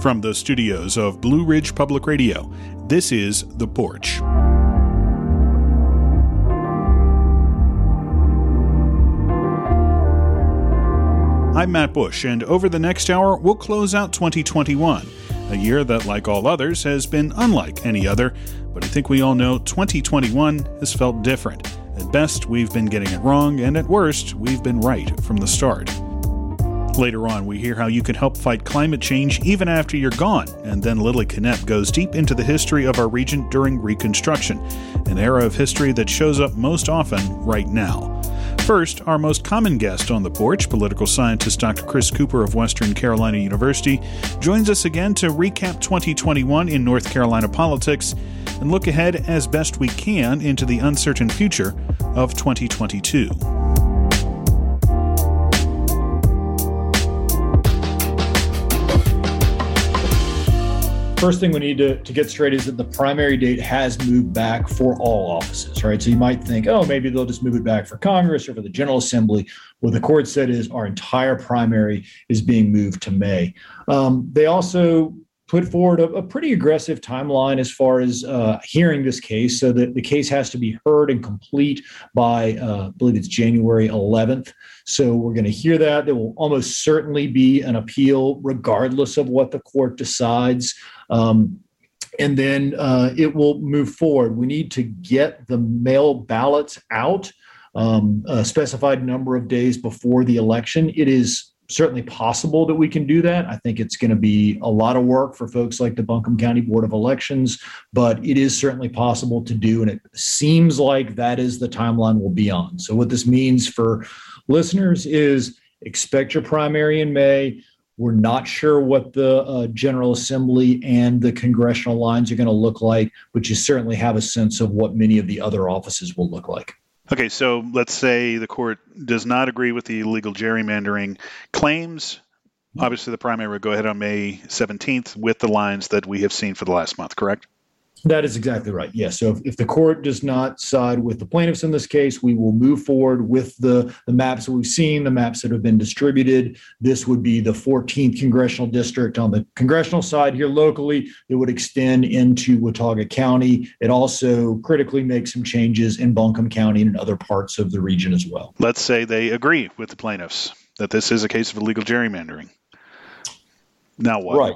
From the studios of Blue Ridge Public Radio, this is The Porch. I'm Matt Bush, and over the next hour, we'll close out 2021, a year that, like all others, has been unlike any other. But I think we all know 2021 has felt different. At best, we've been getting it wrong, and at worst, we've been right from the start. Later on, we hear how you can help fight climate change even after you're gone, and then Lily Knepp goes deep into the history of our region during Reconstruction, an era of history that shows up most often right now. First, our most common guest on the porch, political scientist Dr. Chris Cooper of Western Carolina University, joins us again to recap 2021 in North Carolina politics and look ahead as best we can into the uncertain future of 2022. First thing we need to, to get straight is that the primary date has moved back for all offices, right? So you might think, oh, maybe they'll just move it back for Congress or for the General Assembly. What the court said is our entire primary is being moved to May. Um, they also put forward a, a, pretty aggressive timeline as far as uh, hearing this case, so that the case has to be heard and complete by, uh, I believe it's January 11th. So we're going to hear that. There will almost certainly be an appeal, regardless of what the court decides. Um, and then uh, it will move forward. We need to get the mail ballots out um, a specified number of days before the election. It is certainly possible that we can do that. I think it's going to be a lot of work for folks like the Buncombe County Board of Elections, but it is certainly possible to do. And it seems like that is the timeline we'll be on. So, what this means for listeners is expect your primary in May. We're not sure what the uh, General Assembly and the congressional lines are going to look like, but you certainly have a sense of what many of the other offices will look like. Okay, so let's say the court does not agree with the illegal gerrymandering claims. Obviously, the primary would go ahead on May 17th with the lines that we have seen for the last month, correct? That is exactly right. Yes. So if, if, the court does not side with the plaintiffs in this case, we will move forward with the, the maps that we've seen, the maps that have been distributed. This would be the 14th congressional district on the congressional side here locally. It would extend into Watauga County. It also critically makes some changes in Buncombe County and in other parts of the region as well. Let's say they agree with the plaintiffs that this is a case of illegal gerrymandering. Now what? Right.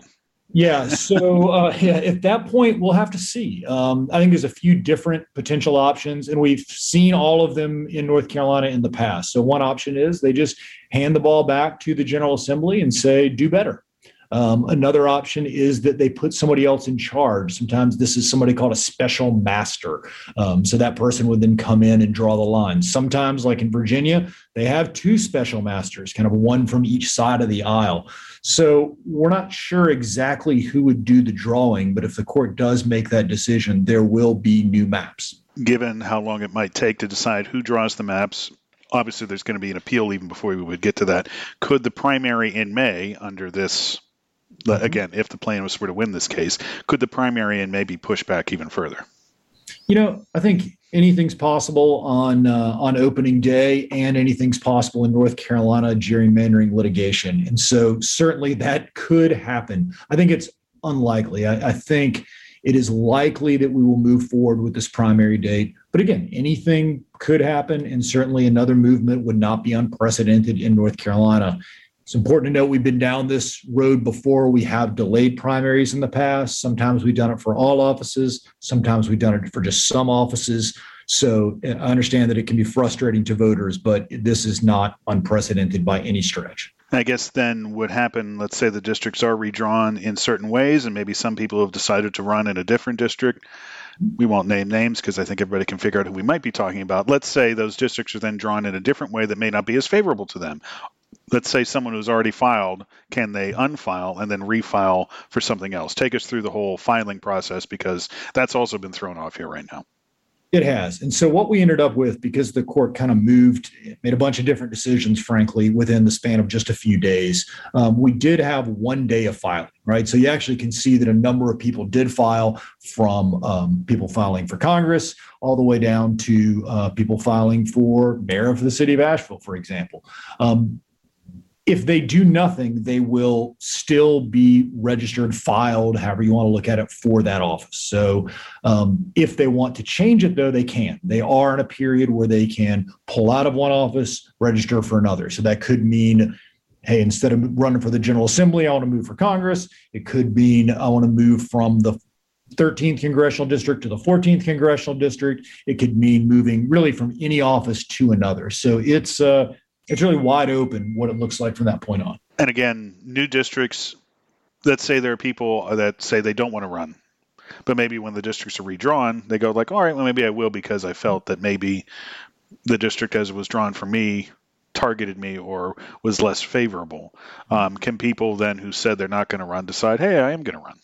Yeah. So uh, yeah, at that point, we'll have to see. Um, I think there's a few different potential options, and we've seen all of them in North Carolina in the past. So one option is they just hand the ball back to the General Assembly and say, "Do better." Um, another option is that they put somebody else in charge. Sometimes this is somebody called a special master. Um, so that person would then come in and draw the lines. Sometimes, like in Virginia, they have two special masters, kind of one from each side of the aisle. So we're not sure exactly who would do the drawing, but if the court does make that decision, there will be new maps. Given how long it might take to decide who draws the maps, obviously there's going to be an appeal even before we would get to that. Could the primary in May under this Mm-hmm. again, if the plaintiffs were to win this case, could the primary and maybe push back even further? You know, I think anything's possible on uh, on opening day, and anything's possible in North Carolina gerrymandering litigation, and so certainly that could happen. I think it's unlikely. I, I think it is likely that we will move forward with this primary date. But again, anything could happen, and certainly another movement would not be unprecedented in North Carolina. It's important to note we've been down this road before. We have delayed primaries in the past. Sometimes we've done it for all offices, sometimes we've done it for just some offices. So eh, I understand that it can be frustrating to voters, but this is not unprecedented by any stretch. I guess then what happen, let's say the districts are redrawn in certain ways, and maybe some people have decided to run in a different district. We won't name names because I think everybody can figure out who we might be talking about. Let's say those districts are then drawn in a different way that may not be as favorable to them let's say someone who's already filed, can they unfile and then refile for something else? Take us through the whole filing process because that's also been thrown off here right now. It has. And so what we ended up with, because the court kind of moved, made a bunch of different decisions, frankly, within the span of just a few days, um, we did have one day of filing, right? So you actually can see that a number of people did file from um, people filing for Congress all the way down to uh, people filing for mayor of the city of Asheville, for example. Um, if they do nothing, they will still be registered, filed, however you want to look at it, for that office. So um, if they want to change it, though, they can. They are in a period where they can pull out of one office, register for another. So that could mean, hey, instead of running for the General Assembly, I want to move for Congress. It could mean I want to move from the 13th congressional district to the 14th congressional district. It could mean moving really from any office to another. So it's uh, it's really wide open what it looks like from that point on. And again, new districts. Let's say there are people that say they don't want to run, but maybe when the districts are redrawn, they go like, "All right, well, maybe I will because I felt that maybe the district as it was drawn for me targeted me or was less favorable." Um, can people then who said they're not going to run decide, "Hey, I am going to run"?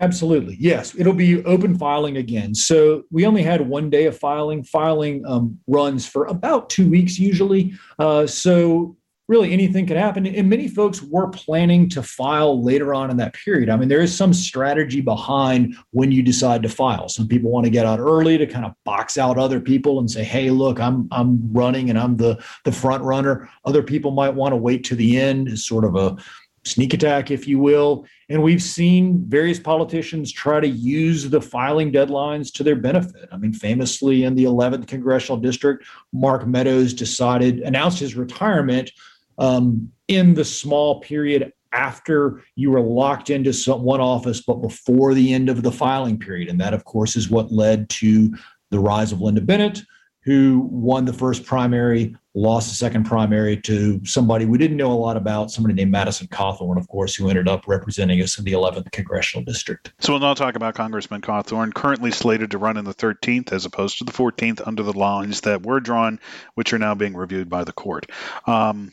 Absolutely. Yes. It'll be open filing again. So we only had one day of filing. Filing um, runs for about two weeks usually. Uh, so really anything could happen. And many folks were planning to file later on in that period. I mean, there is some strategy behind when you decide to file. Some people want to get out early to kind of box out other people and say, hey, look, I'm I'm running and I'm the the front runner. Other people might want to wait to the end as sort of a sneak attack, if you will. And we've seen various politicians try to use the filing deadlines to their benefit. I mean, famously in the 11th congressional district, Mark Meadows decided, announced his retirement um, in the small period after you were locked into some, one office, but before the end of the filing period. And that, of course, is what led to the rise of Lynda Bennett, who won the first primary, lost the second primary to somebody we didn't know a lot about, somebody named Madison Cawthorn, of course, who ended up representing us in the 11th congressional district. So we'll now talk about Congressman Cawthorn, currently slated to run in the 13th as opposed to the 14th under the lines that were drawn, which are now being reviewed by the court. Um,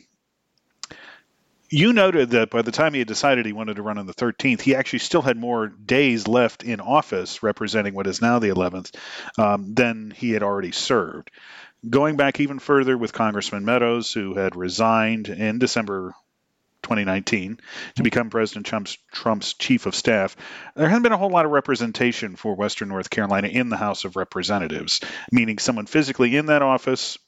you noted that by the time he had decided he wanted to run on the 13th, he actually still had more days left in office representing what is now the 11th um, than he had already served. Going back even further with Congressman Meadows, who had resigned in December 2019 to become President Trump's, Trump's chief of staff, there hasn't been a whole lot of representation for Western North Carolina in the House of Representatives, meaning someone physically in that office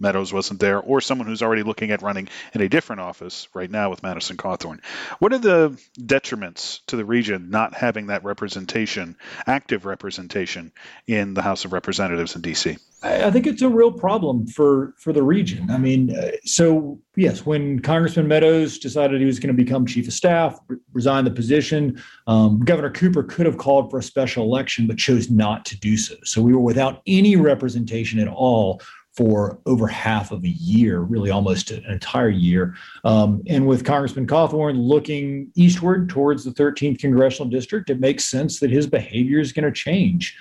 Meadows wasn't there, or someone who's already looking at running in a different office right now with Madison Cawthorn. What are the detriments to the region not having that representation, active representation, in the House of Representatives in D.C.? I think it's a real problem for for the region. I mean, uh, so yes, when Congressman Meadows decided he was going to become chief of staff, resigned the position, um, Governor Cooper could have called for a special election, but chose not to do so. So we were without any representation at all for over half of a year, really almost an entire year. Um, and with Congressman Cawthorn looking eastward towards the 13th congressional district, it makes sense that his behavior is going to change.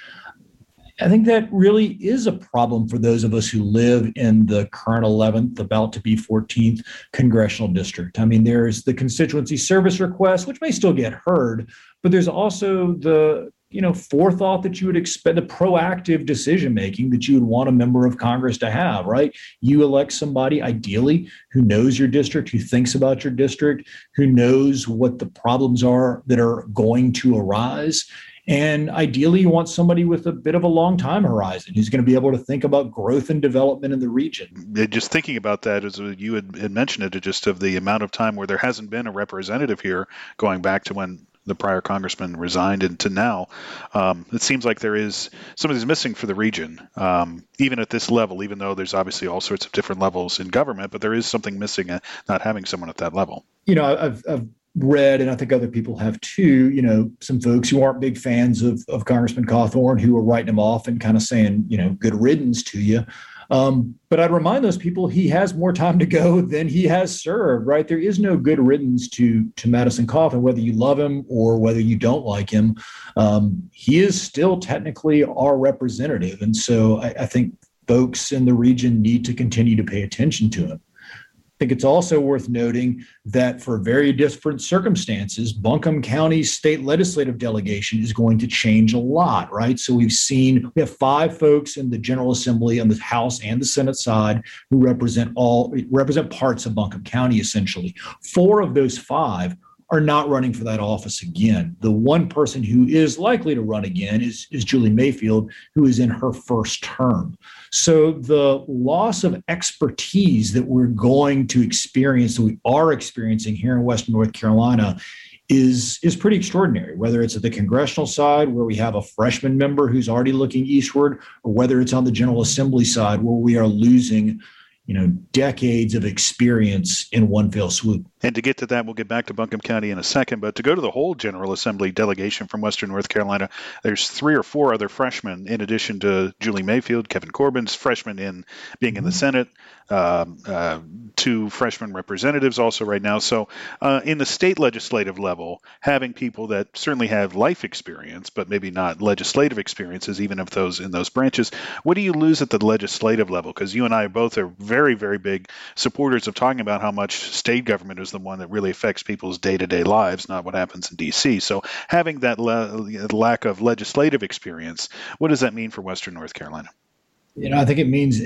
I think that really is a problem for those of us who live in the current 11th, about to be 14th congressional district. I mean, there's the constituency service request, which may still get heard, but there's also the you know forethought that you would expect the proactive decision making that you would want a member of congress to have right you elect somebody ideally who knows your district who thinks about your district who knows what the problems are that are going to arise and ideally, you want somebody with a bit of a long time horizon who's going to be able to think about growth and development in the region. Just thinking about that, as you had mentioned it, just of the amount of time where there hasn't been a representative here, going back to when the prior congressman resigned and to now, um, it seems like there is somebody's missing for the region, um, even at this level. Even though there's obviously all sorts of different levels in government, but there is something missing, uh, not having someone at that level. You know, I've, I've read, and I think other people have too, you know, some folks who aren't big fans of, of Congressman Cawthorn who are writing him off and kind of saying, you know, good riddance to you. Um, but I'd remind those people he has more time to go than he has served, right? There is no good riddance to to Madison Cawthorn, whether you love him or whether you don't like him. Um, he is still technically our representative. And so I, I think folks in the region need to continue to pay attention to him think it's also worth noting that for very different circumstances, Buncombe County's state legislative delegation is going to change a lot, right? So we've seen we have five folks in the General Assembly on the House and the Senate side who represent all represent parts of Buncombe County essentially. Four of those five are not running for that office again. The one person who is likely to run again is, is Julie Mayfield, who is in her first term. So the loss of expertise that we're going to experience, that we are experiencing here in Western North Carolina, is is pretty extraordinary whether it's at the congressional side where we have a freshman member who's already looking eastward or whether it's on the general assembly side where we are losing you know decades of experience in one fell swoop and to get to that, we'll get back to Buncombe County in a second. But to go to the whole General Assembly delegation from Western North Carolina, there's three or four other freshmen in addition to Julie Mayfield, Kevin Corbin's freshman in being in the mm-hmm. Senate, uh, uh, two freshman representatives also right now. So uh, in the state legislative level, having people that certainly have life experience, but maybe not legislative experiences, even if those in those branches, what do you lose at the legislative level? Because you and I both are very, very big supporters of talking about how much state government is is the one that really affects people's day to day lives, not what happens in D.C. So having that le- lack of legislative experience, what does that mean for Western North Carolina? You know, I think it means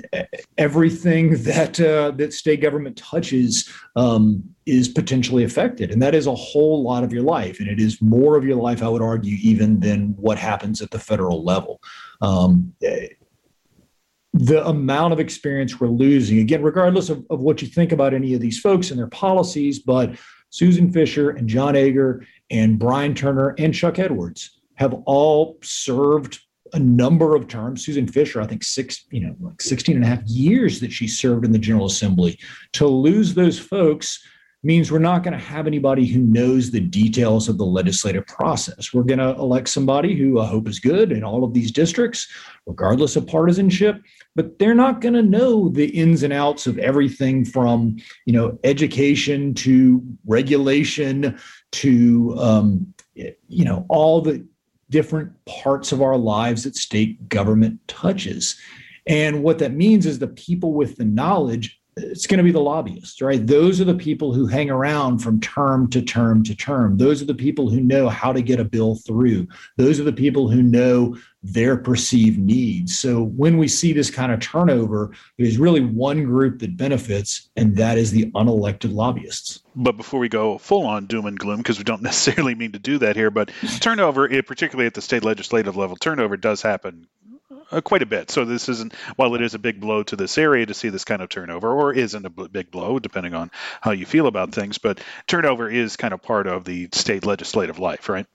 everything that uh, that state government touches um, is potentially affected, and that is a whole lot of your life, and it is more of your life, I would argue, even than what happens at the federal level. Um, the amount of experience we're losing, again, regardless of, of what you think about any of these folks and their policies, but Susan Fisher and John Ager and Brian Turner and Chuck Edwards have all served a number of terms. Susan Fisher, I think six, you know, like 16 and a half years that she served in the General Assembly. To lose those folks means we're not going to have anybody who knows the details of the legislative process. We're going to elect somebody who I hope is good in all of these districts, regardless of partisanship, but they're not going to know the ins and outs of everything from, you know, education to regulation to, um, you know, all the different parts of our lives that state government touches. And what that means is the people with the knowledge it's going to be the lobbyists, right? Those are the people who hang around from term to term to term. Those are the people who know how to get a bill through. Those are the people who know their perceived needs. So when we see this kind of turnover, there's really one group that benefits, and that is the unelected lobbyists. But before we go full on doom and gloom, because we don't necessarily mean to do that here, but turnover, eh, particularly at the state legislative level, turnover does happen uh, quite a bit. So this isn't, while it is a big blow to this area to see this kind of turnover, or isn't a big blow, depending on how you feel about things, but turnover is kind of part of the state legislative life, right?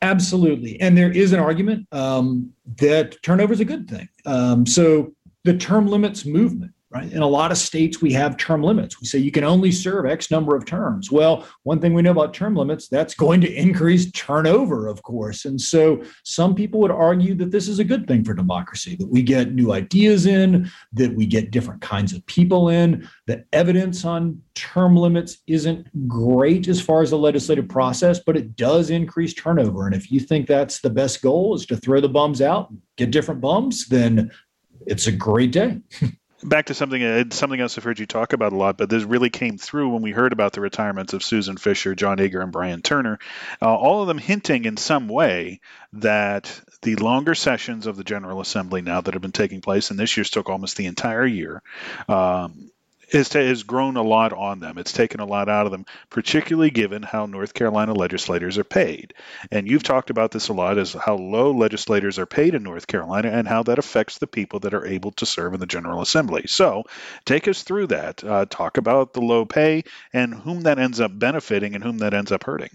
Absolutely. And there is an argument um, that turnover is a good thing. Um, so the term limits movement right? In a lot of states, we have term limits. We say you can only serve X number of terms. Well, one thing we know about term limits, that's going to increase turnover, of course. And so some people would argue that this is a good thing for democracy, that we get new ideas in, that we get different kinds of people in. The evidence on term limits isn't great as far as the legislative process, but it does increase turnover. And if you think that's the best goal is to throw the bums out, get different bums, then it's a great day. back to something uh, something else I've heard you talk about a lot, but this really came through when we heard about the retirements of Susan Fisher, John Ager, and Brian Turner. Uh, all of them hinting in some way that the longer sessions of the General Assembly now that have been taking place, and this year's took almost the entire year, um, is to, has grown a lot on them. It's taken a lot out of them, particularly given how North Carolina legislators are paid. And you've talked about this a lot as how low legislators are paid in North Carolina and how that affects the people that are able to serve in the General Assembly. So take us through that. Uh, talk about the low pay and whom that ends up benefiting and whom that ends up hurting.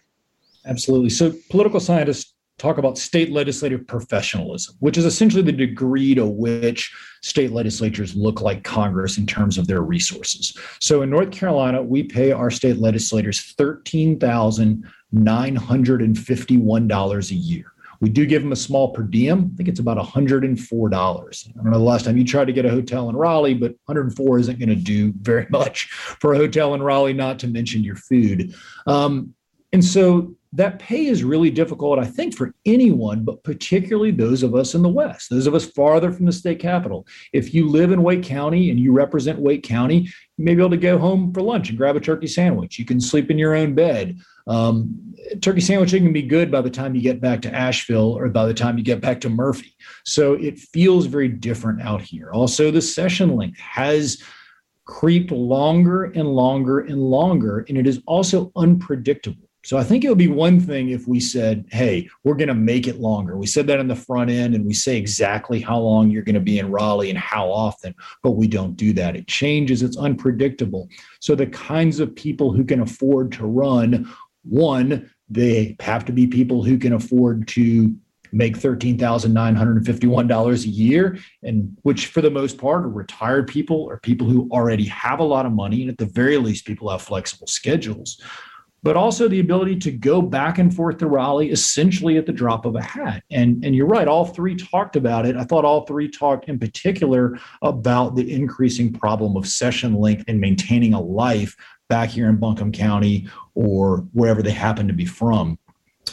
Absolutely. So political scientists talk about state legislative professionalism, which is essentially the degree to which state legislatures look like Congress in terms of their resources. So in North Carolina, we pay our state legislators $13,951 a year. We do give them a small per diem. I think it's about $104. I don't know the last time you tried to get a hotel in Raleigh, but 104 isn't going to do very much for a hotel in Raleigh, not to mention your food. Um, and so that pay is really difficult, I think, for anyone, but particularly those of us in the West, those of us farther from the state capital. If you live in Wake County and you represent Wake County, you may be able to go home for lunch and grab a turkey sandwich. You can sleep in your own bed. Um, turkey sandwich can be good by the time you get back to Asheville or by the time you get back to Murphy. So it feels very different out here. Also, the session length has creeped longer and longer and longer, and it is also unpredictable So I think it would be one thing if we said, hey, we're going to make it longer. We said that in the front end and we say exactly how long you're going to be in Raleigh and how often, but we don't do that. It changes, it's unpredictable. So the kinds of people who can afford to run, one, they have to be people who can afford to make $13,951 a year, and which for the most part are retired people or people who already have a lot of money. And at the very least, people have flexible schedules but also the ability to go back and forth to Raleigh essentially at the drop of a hat. And, and you're right, all three talked about it. I thought all three talked in particular about the increasing problem of session length and maintaining a life back here in Buncombe County or wherever they happen to be from.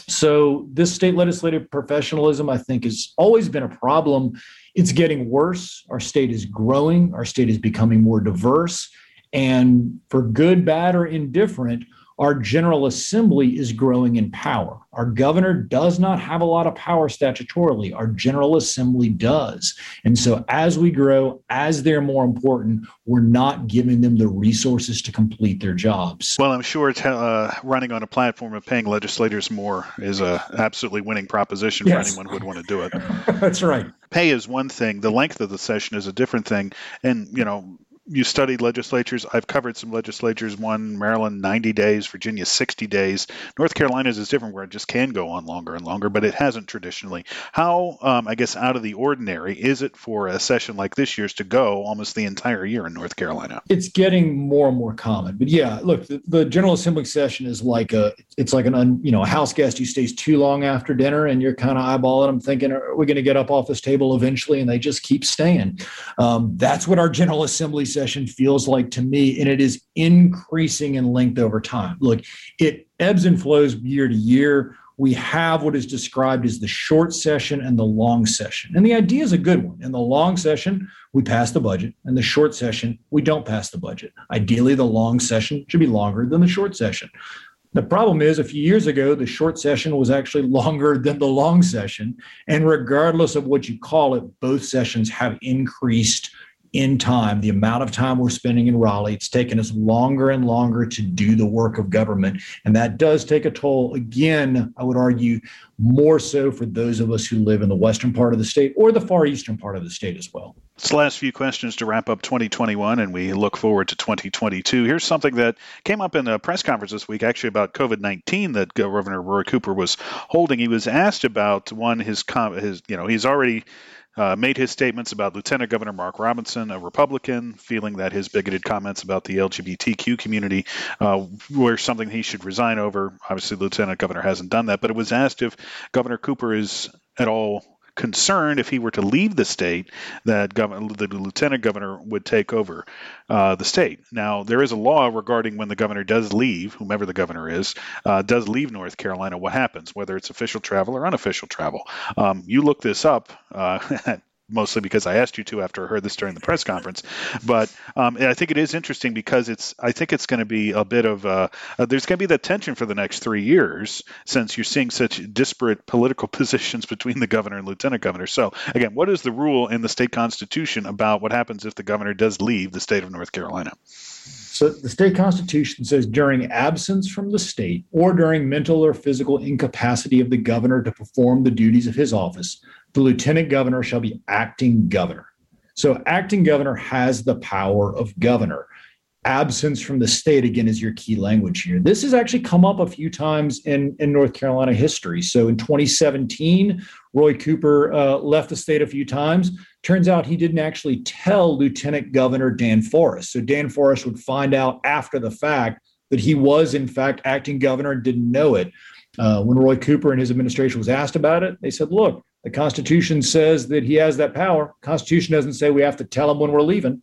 So, this state legislative professionalism, I think, has always been a problem. It's getting worse. Our state is growing, our state is becoming more diverse. And for good, bad, or indifferent, our General Assembly is growing in power. Our governor does not have a lot of power statutorily. Our General Assembly does. And so, as we grow, as they're more important, we're not giving them the resources to complete their jobs. Well, I'm sure uh, running on a platform of paying legislators more is a absolutely winning proposition yes. for anyone who would want to do it. That's right. Pay is one thing. The length of the session is a different thing. And, you know, you studied legislatures. I've covered some legislatures. One Maryland 90 days, Virginia 60 days. North Carolina's is different, where it just can go on longer and longer, but it hasn't traditionally. How, um, I guess, out of the ordinary is it for a session like this year's to go almost the entire year in North Carolina? It's getting more and more common. But yeah, look, the, the General Assembly session is like a, it's like an, un, you know, a house guest who stays too long after dinner, and you're kind of eyeballing them, thinking, are we going to get up off this table eventually? And they just keep staying. Um, that's what our General Assembly session feels like to me, and it is increasing in length over time. Look, it ebbs and flows year to year. We have what is described as the short session and the long session. And the idea is a good one. In the long session, we pass the budget. In the short session, we don't pass the budget. Ideally, the long session should be longer than the short session. The problem is, a few years ago, the short session was actually longer than the long session. And regardless of what you call it, both sessions have increased in time, the amount of time we're spending in Raleigh, it's taken us longer and longer to do the work of government. And that does take a toll. Again, I would argue more so for those of us who live in the western part of the state or the far eastern part of the state as well. It's the last few questions to wrap up 2021, and we look forward to 2022. Here's something that came up in a press conference this week, actually about COVID 19 that Governor Roy Cooper was holding. He was asked about one his his you know he's already uh, made his statements about Lieutenant Governor Mark Robinson, a Republican, feeling that his bigoted comments about the LGBTQ community uh, were something he should resign over. Obviously, Lieutenant Governor hasn't done that, but it was asked if Governor Cooper is at all concerned if he were to leave the state that governor, the lieutenant governor would take over uh, the state. Now, there is a law regarding when the governor does leave, whomever the governor is, uh, does leave North Carolina, what happens, whether it's official travel or unofficial travel. Um, you look this up uh, mostly because I asked you to after I heard this during the press conference. But um, I think it is interesting because it's I think it's going to be a bit of uh, uh, there's going to be that tension for the next three years since you're seeing such disparate political positions between the governor and lieutenant governor. So again, what is the rule in the state constitution about what happens if the governor does leave the state of North Carolina? So the state constitution says during absence from the state or during mental or physical incapacity of the governor to perform the duties of his office, the lieutenant governor shall be acting governor. So, acting governor has the power of governor. Absence from the state, again, is your key language here. This has actually come up a few times in, in North Carolina history. So, in 2017, Roy Cooper uh, left the state a few times. Turns out he didn't actually tell Lieutenant Governor Dan Forest. So, Dan Forest would find out after the fact that he was, in fact, acting governor and didn't know it. Uh, when Roy Cooper and his administration was asked about it, they said, look, the Constitution says that he has that power. Constitution doesn't say we have to tell him when we're leaving.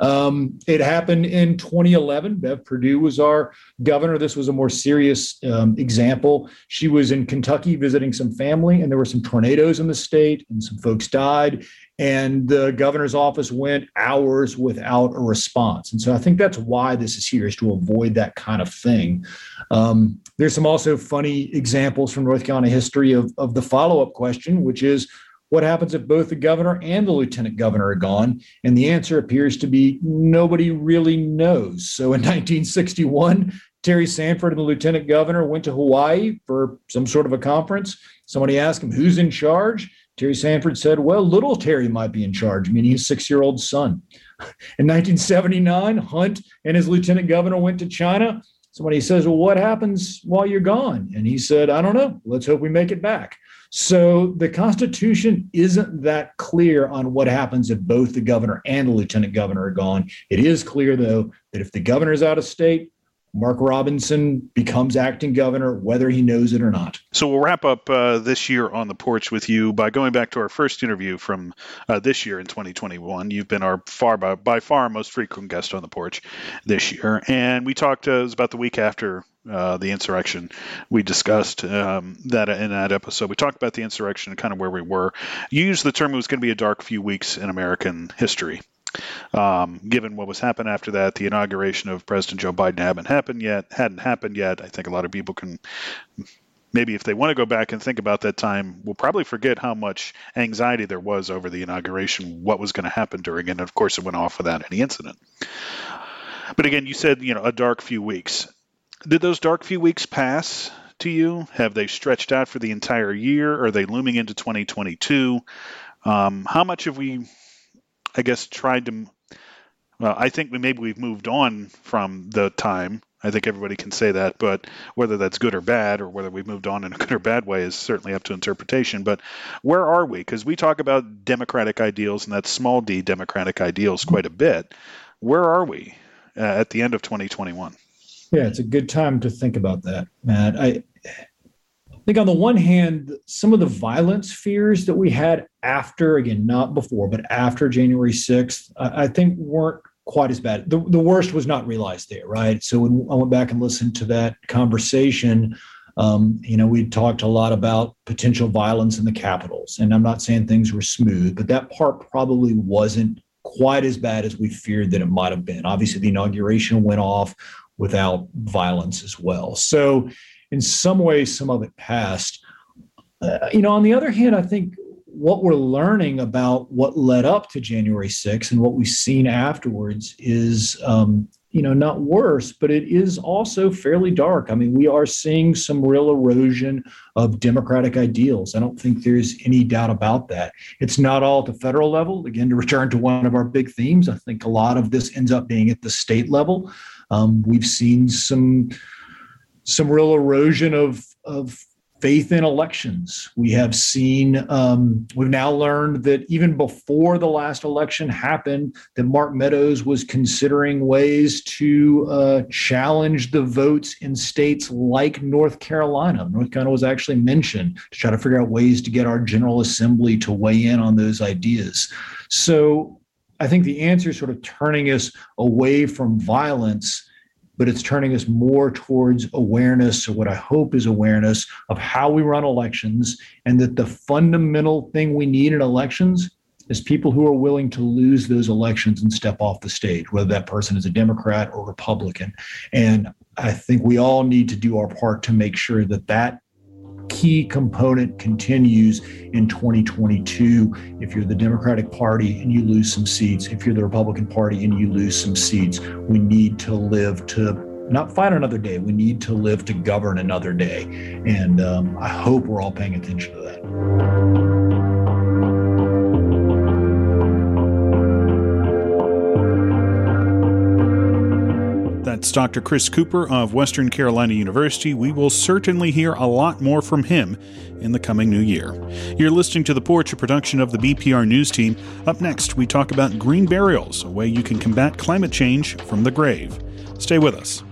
Um, it happened in 2011. Bev Perdue was our governor. This was a more serious um, example. She was in Kentucky visiting some family, and there were some tornadoes in the state, and some folks died. And the governor's office went hours without a response. And so I think that's why this is here, is to avoid that kind of thing. Um, there's some also funny examples from North Carolina history of, of the follow up question, which is what happens if both the governor and the lieutenant governor are gone? And the answer appears to be nobody really knows. So in 1961, Terry Sanford and the lieutenant governor went to Hawaii for some sort of a conference. Somebody asked him, Who's in charge? Terry Sanford said, Well, little Terry might be in charge, meaning his six year old son. In 1979, Hunt and his lieutenant governor went to China. Somebody says, Well, what happens while you're gone? And he said, I don't know. Let's hope we make it back. So the Constitution isn't that clear on what happens if both the governor and the lieutenant governor are gone. It is clear, though, that if the governor is out of state, Mark Robinson becomes acting governor, whether he knows it or not. So we'll wrap up uh, this year on the porch with you by going back to our first interview from uh, this year in 2021. You've been our far by, by, far most frequent guest on the porch this year, and we talked. Uh, about the week after uh, the insurrection. We discussed um, that in that episode. We talked about the insurrection and kind of where we were. You used the term it was going to be a dark few weeks in American history. Um, given what was happened after that, the inauguration of President Joe Biden hadn't happened yet. Hadn't happened yet. I think a lot of people can maybe if they want to go back and think about that time, we'll probably forget how much anxiety there was over the inauguration, what was going to happen during it. And of course, it went off without any incident. But again, you said, you know, a dark few weeks. Did those dark few weeks pass to you? Have they stretched out for the entire year? Are they looming into 2022? Um, how much have we I guess, tried to. Well, I think maybe we've moved on from the time. I think everybody can say that, but whether that's good or bad, or whether we've moved on in a good or bad way, is certainly up to interpretation. But where are we? Because we talk about democratic ideals and that small d democratic ideals quite a bit. Where are we uh, at the end of 2021? Yeah, it's a good time to think about that, Matt. I think on the one hand, some of the violence fears that we had after, again, not before, but after January 6th, I think weren't quite as bad. The, the worst was not realized there, right? So when I went back and listened to that conversation, um, you know, we talked a lot about potential violence in the capitals. And I'm not saying things were smooth, but that part probably wasn't quite as bad as we feared that it might have been. Obviously, the inauguration went off without violence as well. So in some ways, some of it passed. Uh, you know, on the other hand, I think what we're learning about what led up to January 6th and what we've seen afterwards is, um, you know, not worse, but it is also fairly dark. I mean, we are seeing some real erosion of democratic ideals. I don't think there's any doubt about that. It's not all at the federal level. Again, to return to one of our big themes, I think a lot of this ends up being at the state level. Um, we've seen some some real erosion of of faith in elections. We have seen, um, we've now learned that even before the last election happened, that Mark Meadows was considering ways to uh, challenge the votes in states like North Carolina. North Carolina was actually mentioned to try to figure out ways to get our General Assembly to weigh in on those ideas. So I think the answer is sort of turning us away from violence but it's turning us more towards awareness, or what I hope is awareness of how we run elections, and that the fundamental thing we need in elections is people who are willing to lose those elections and step off the stage, whether that person is a Democrat or Republican. And I think we all need to do our part to make sure that that key component continues in 2022. If you're the Democratic Party and you lose some seats, if you're the Republican Party and you lose some seats, we need to live to not fight another day. We need to live to govern another day. And um, I hope we're all paying attention to that. That's Dr. Chris Cooper of Western Carolina University. We will certainly hear a lot more from him in the coming new year. You're listening to The Porch, a production of the BPR News Team. Up next, we talk about green burials, a way you can combat climate change from the grave. Stay with us.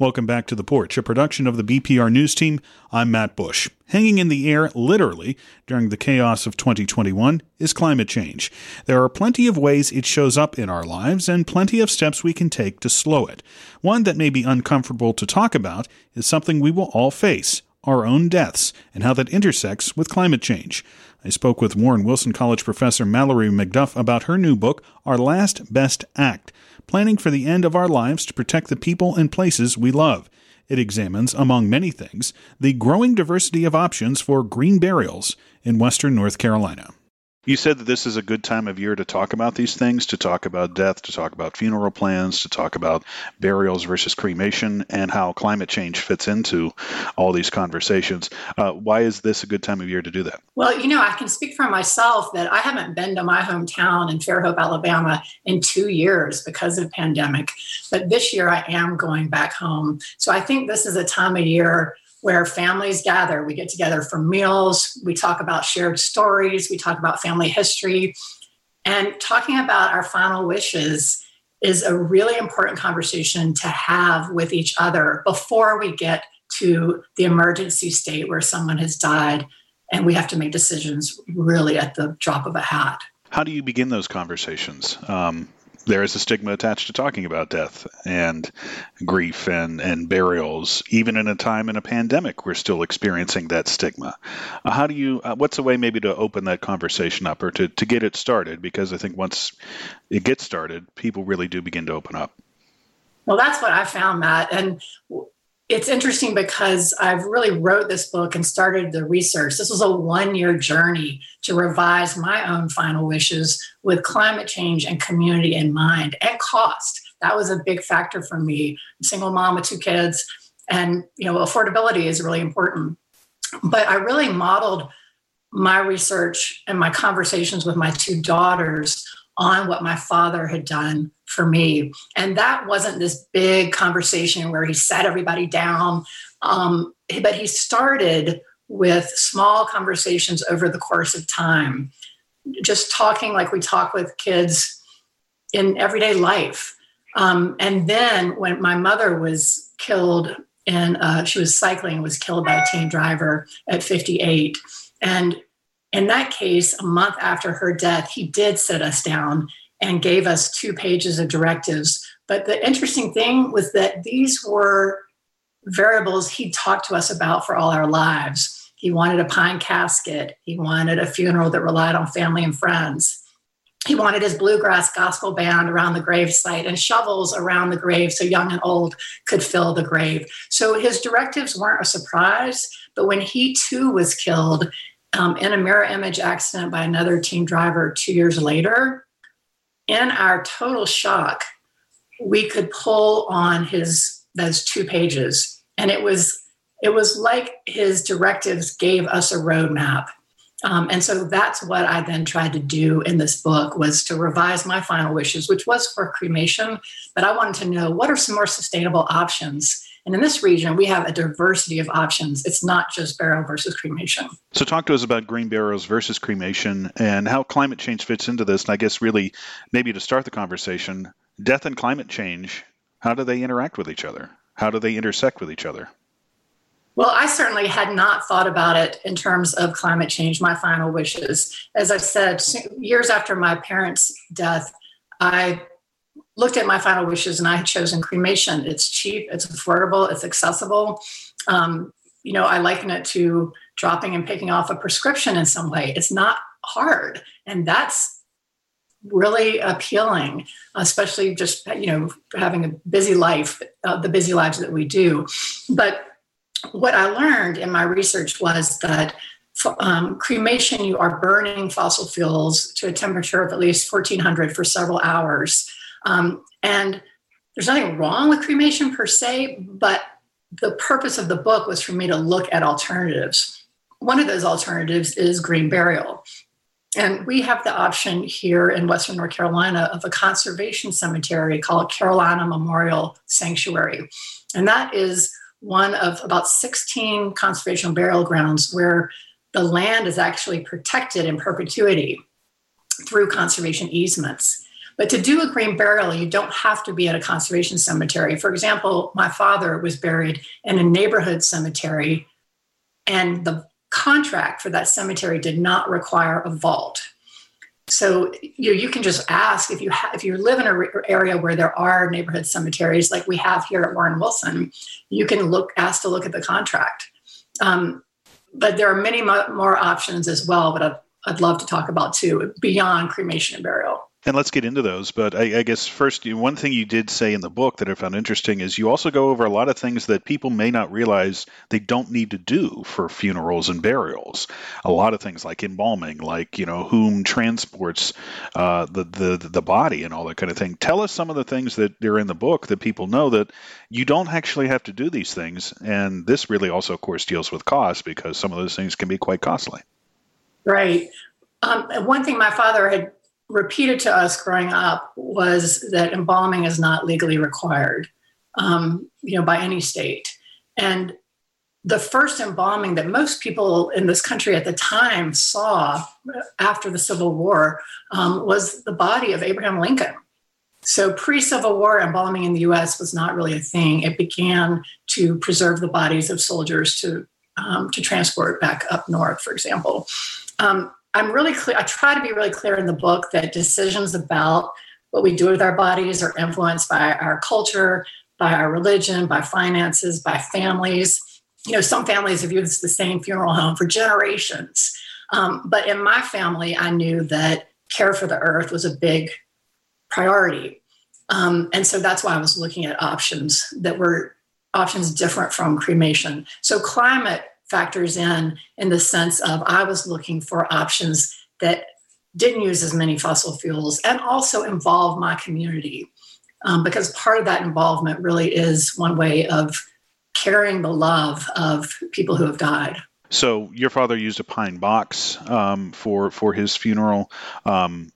Welcome back to The Porch, a production of the BPR News Team. I'm Matt Bush. Hanging in the air, literally, during the chaos of 2021 is climate change. There are plenty of ways it shows up in our lives and plenty of steps we can take to slow it. One that may be uncomfortable to talk about is something we will all face our own deaths and how that intersects with climate change. I spoke with Warren Wilson College professor Mallory McDuff about her new book, Our Last Best Act planning for the end of our lives to protect the people and places we love. It examines, among many things, the growing diversity of options for green burials in western North Carolina. You said that this is a good time of year to talk about these things, to talk about death, to talk about funeral plans, to talk about burials versus cremation, and how climate change fits into all these conversations. Uh, why is this a good time of year to do that? Well, you know, I can speak for myself that I haven't been to my hometown in Fairhope, Alabama in two years because of pandemic. But this year I am going back home. So I think this is a time of year where families gather. We get together for meals, we talk about shared stories, we talk about family history. And talking about our final wishes is a really important conversation to have with each other before we get to the emergency state where someone has died and we have to make decisions really at the drop of a hat. How do you begin those conversations? Um, there is a stigma attached to talking about death and grief and, and burials. Even in a time in a pandemic, we're still experiencing that stigma. Uh, how do you, uh, what's a way maybe to open that conversation up or to, to get it started? Because I think once it gets started, people really do begin to open up. Well, that's what I found, Matt. And it's interesting because I've really wrote this book and started the research. This was a one year journey to revise my own final wishes with climate change and community in mind and cost. That was a big factor for me. single mom with two kids, and you know, affordability is really important. But I really modeled my research and my conversations with my two daughters on what my father had done for me. And that wasn't this big conversation where he sat everybody down, um, but he started with small conversations over the course of time, just talking like we talk with kids in everyday life. Um, and then when my mother was killed, and uh, she was cycling, was killed by a teen driver at 58. And in that case, a month after her death, he did sit us down and gave us two pages of directives. But the interesting thing was that these were variables he'd talked to us about for all our lives. He wanted a pine casket, he wanted a funeral that relied on family and friends. He wanted his bluegrass gospel band around the gravesite and shovels around the grave so young and old could fill the grave. So his directives weren't a surprise, but when he too was killed, um, in a mirror image accident by another team driver two years later. In our total shock, we could pull on his those two pages, and it was it was like his directives gave us a roadmap. Um, and so that's what I then tried to do in this book was to revise my final wishes, which was for cremation. But I wanted to know what are some more sustainable options and in this region, we have a diversity of options. It's not just burial versus cremation. So, talk to us about green burials versus cremation and how climate change fits into this. And I guess, really, maybe to start the conversation, death and climate change, how do they interact with each other? How do they intersect with each other? Well, I certainly had not thought about it in terms of climate change, my final wishes. As I said, years after my parents' death, I looked at my final wishes and I had chosen cremation. It's cheap, it's affordable, it's accessible. Um, you know, I liken it to dropping and picking off a prescription in some way. It's not hard. And that's really appealing, especially just, you know, having a busy life, uh, the busy lives that we do. But what I learned in my research was that um, cremation, you are burning fossil fuels to a temperature of at least 1400 for several hours. Um, and there's nothing wrong with cremation per se, but the purpose of the book was for me to look at alternatives. One of those alternatives is green burial. And we have the option here in Western North Carolina of a conservation cemetery called Carolina Memorial Sanctuary. And that is one of about 16 conservation burial grounds where the land is actually protected in perpetuity through conservation easements. But to do a green burial, you don't have to be at a conservation cemetery. For example, my father was buried in a neighborhood cemetery, and the contract for that cemetery did not require a vault. So you you can just ask if you ha- if you live in an re- area where there are neighborhood cemeteries like we have here at Warren Wilson, you can look ask to look at the contract. Um, but there are many mo- more options as well. I'd, I'd love to talk about too beyond cremation and burial. And let's get into those. But I, I guess first, one thing you did say in the book that I found interesting is you also go over a lot of things that people may not realize they don't need to do for funerals and burials. A lot of things like embalming, like you know whom transports uh, the the the body and all that kind of thing. Tell us some of the things that are in the book that people know that you don't actually have to do these things. And this really also, of course, deals with cost because some of those things can be quite costly. Right. Um, one thing my father had repeated to us growing up was that embalming is not legally required, um, you know, by any state. And the first embalming that most people in this country at the time saw after the Civil War um, was the body of Abraham Lincoln. So, pre Civil War embalming in the US was not really a thing. It began to preserve the bodies of soldiers to, um, to transport back up north, for example. Um, I'm really clear, I try to be really clear in the book that decisions about what we do with our bodies are influenced by our culture, by our religion, by finances, by families. You know, some families have used the same funeral home for generations. Um, but in my family, I knew that care for the earth was a big priority. Um, and so that's why I was looking at options that were options different from cremation. So climate factors in in the sense of I was looking for options that didn't use as many fossil fuels and also involve my community. Um, because part of that involvement really is one way of carrying the love of people who have died. So your father used a pine box um, for for his funeral. Um,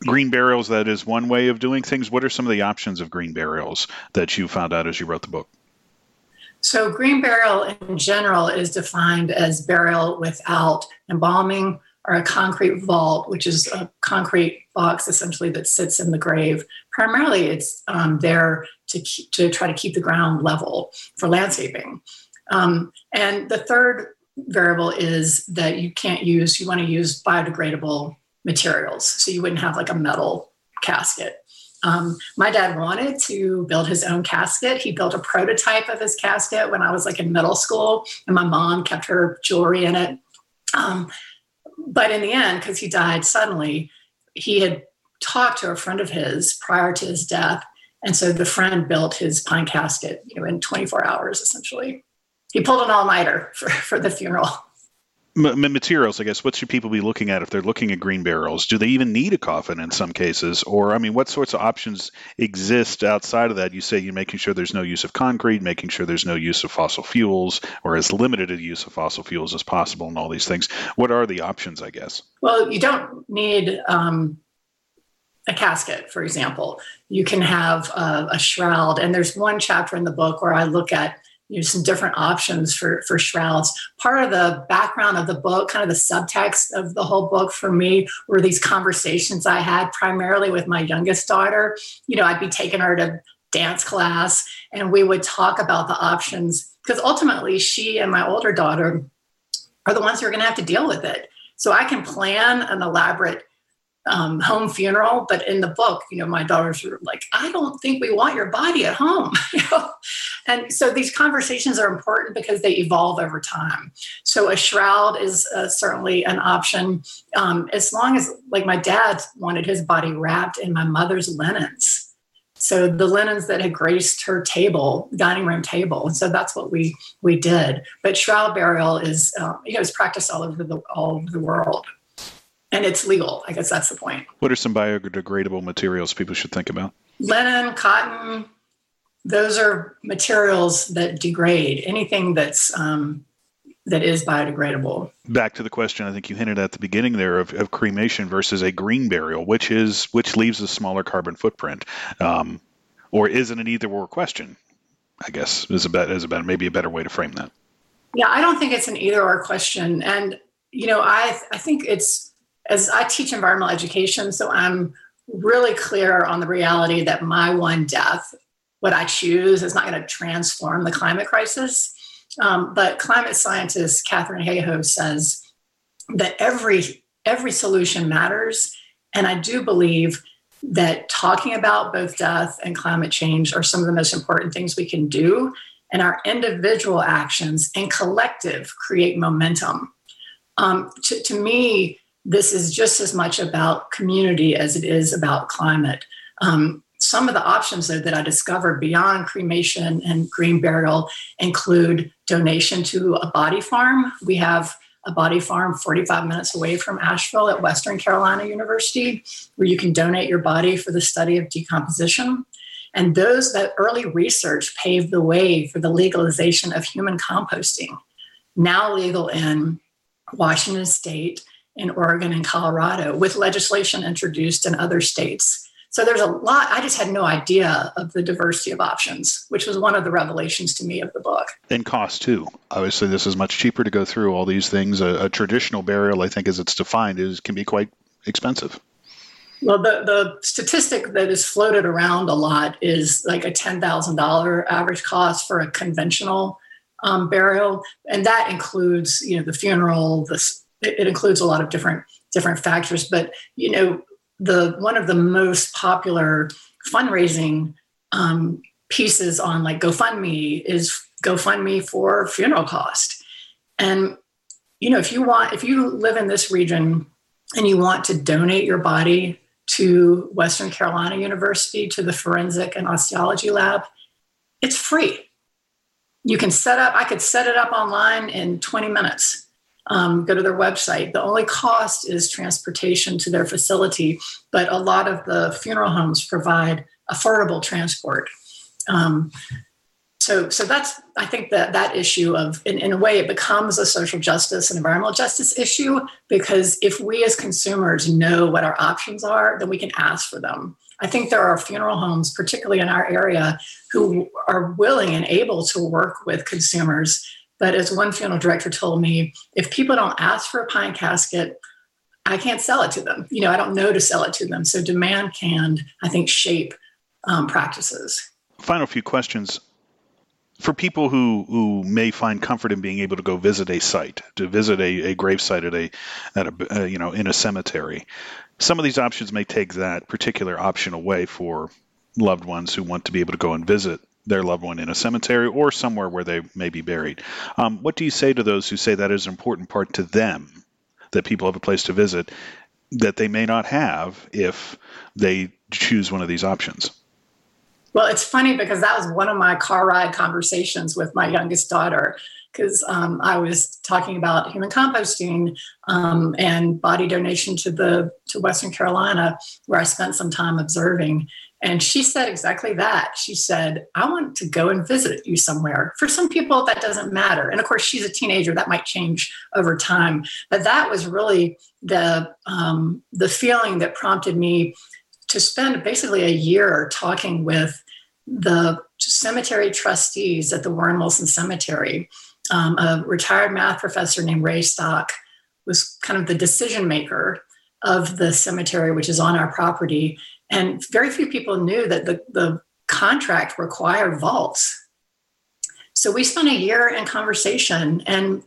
green burials that is one way of doing things. What are some of the options of green burials that you found out as you wrote the book? So, green burial in general is defined as burial without embalming or a concrete vault, which is a concrete box essentially that sits in the grave. Primarily, it's um, there to, keep, to try to keep the ground level for landscaping. Um, and the third variable is that you can't use, you want to use biodegradable materials. So, you wouldn't have like a metal casket. Um, my dad wanted to build his own casket. He built a prototype of his casket when I was like in middle school, and my mom kept her jewelry in it. Um, but in the end, because he died suddenly, he had talked to a friend of his prior to his death. And so the friend built his pine casket, you know, in 24 hours essentially. He pulled an all nighter for, for the funeral materials, I guess, what should people be looking at if they're looking at green burials? Do they even need a coffin in some cases? Or, I mean, what sorts of options exist outside of that? You say you're making sure there's no use of concrete, making sure there's no use of fossil fuels, or as limited a use of fossil fuels as possible, and all these things. What are the options, I guess? Well, you don't need um, a casket, for example. You can have a, a shroud. And there's one chapter in the book where I look at you know, some different options for, for shrouds. Part of the background of the book, kind of the subtext of the whole book for me, were these conversations I had primarily with my youngest daughter. You know, I'd be taking her to dance class and we would talk about the options because ultimately she and my older daughter are the ones who are going to have to deal with it. So I can plan an elaborate um, home funeral, but in the book, you know, my daughters were like, "I don't think we want your body at home," you know? and so these conversations are important because they evolve over time. So a shroud is uh, certainly an option, um, as long as, like, my dad wanted his body wrapped in my mother's linens. So the linens that had graced her table, dining room table, and so that's what we we did. But shroud burial is, uh, you know, is practiced all over the all over the world and it's legal. I guess that's the point. What are some biodegradable materials people should think about? Linen, cotton, those are materials that degrade. Anything that's um, that is biodegradable. Back to the question I think you hinted at the beginning there of, of cremation versus a green burial, which is which leaves a smaller carbon footprint, um, or is it an either or question? I guess is about is about maybe a better way to frame that. Yeah, I don't think it's an either or question, and you know, I I think it's as I teach environmental education, so I'm really clear on the reality that my one death, what I choose, is not going to transform the climate crisis. Um, but climate scientist Katharine Hayhoe says that every every solution matters, and I do believe that talking about both death and climate change are some of the most important things we can do. And our individual actions and collective create momentum. Um, to, to me, this is just as much about community as it is about climate. Um, some of the options though, that I discovered beyond cremation and green burial include donation to a body farm. We have a body farm 45 minutes away from Asheville at Western Carolina University, where you can donate your body for the study of decomposition. And those that early research paved the way for the legalization of human composting, now legal in Washington State, in Oregon and Colorado, with legislation introduced in other states. So there's a lot. I just had no idea of the diversity of options, which was one of the revelations to me of the book. And cost too. Obviously, this is much cheaper to go through all these things. A, a traditional burial, I think, as it's defined, is can be quite expensive. Well, the, the statistic that is floated around a lot is like a $10,000 average cost for a conventional um, burial. And that includes, you know, the funeral, the, it includes a lot of different different factors. But, you know, the one of the most popular fundraising um, pieces on like GoFundMe is GoFundMe for funeral cost. And, you know, if you want, if you live in this region and you want to donate your body to Western Carolina University to the forensic and osteology lab, it's free. You can set up, I could set it up online in 20 minutes. Um, go to their website. The only cost is transportation to their facility, but a lot of the funeral homes provide affordable transport. Um, so so that's i think that that issue of in, in a way it becomes a social justice and environmental justice issue because if we as consumers know what our options are then we can ask for them i think there are funeral homes particularly in our area who are willing and able to work with consumers but as one funeral director told me if people don't ask for a pine casket i can't sell it to them. You know i don't know to sell it to them. So demand can i think shape um, practices. Final few questions. For people who, who may find comfort in being able to go visit a site, to visit a, a grave site at a, at a uh, you know in a cemetery, some of these options may take that particular option away for loved ones who want to be able to go and visit their loved one in a cemetery or somewhere where they may be buried. Um, what do you say to those who say that is an important part to them, that people have a place to visit, that they may not have if they choose one of these options? Well, it's funny because that was one of my car ride conversations with my youngest daughter because um, I was talking about human composting um, and body donation to the to Western Carolina, where I spent some time observing. And she said exactly that. She said, "I want to go and visit you somewhere." For some people, that doesn't matter, and of course, she's a teenager. That might change over time. But that was really the um, the feeling that prompted me to spend basically a year talking with the cemetery trustees at the Warren Wilson Cemetery. Um, a retired math professor named Ray Stock was kind of the decision maker of the cemetery, which is on our property. And very few people knew that the, the contract required vaults. So we spent a year in conversation, and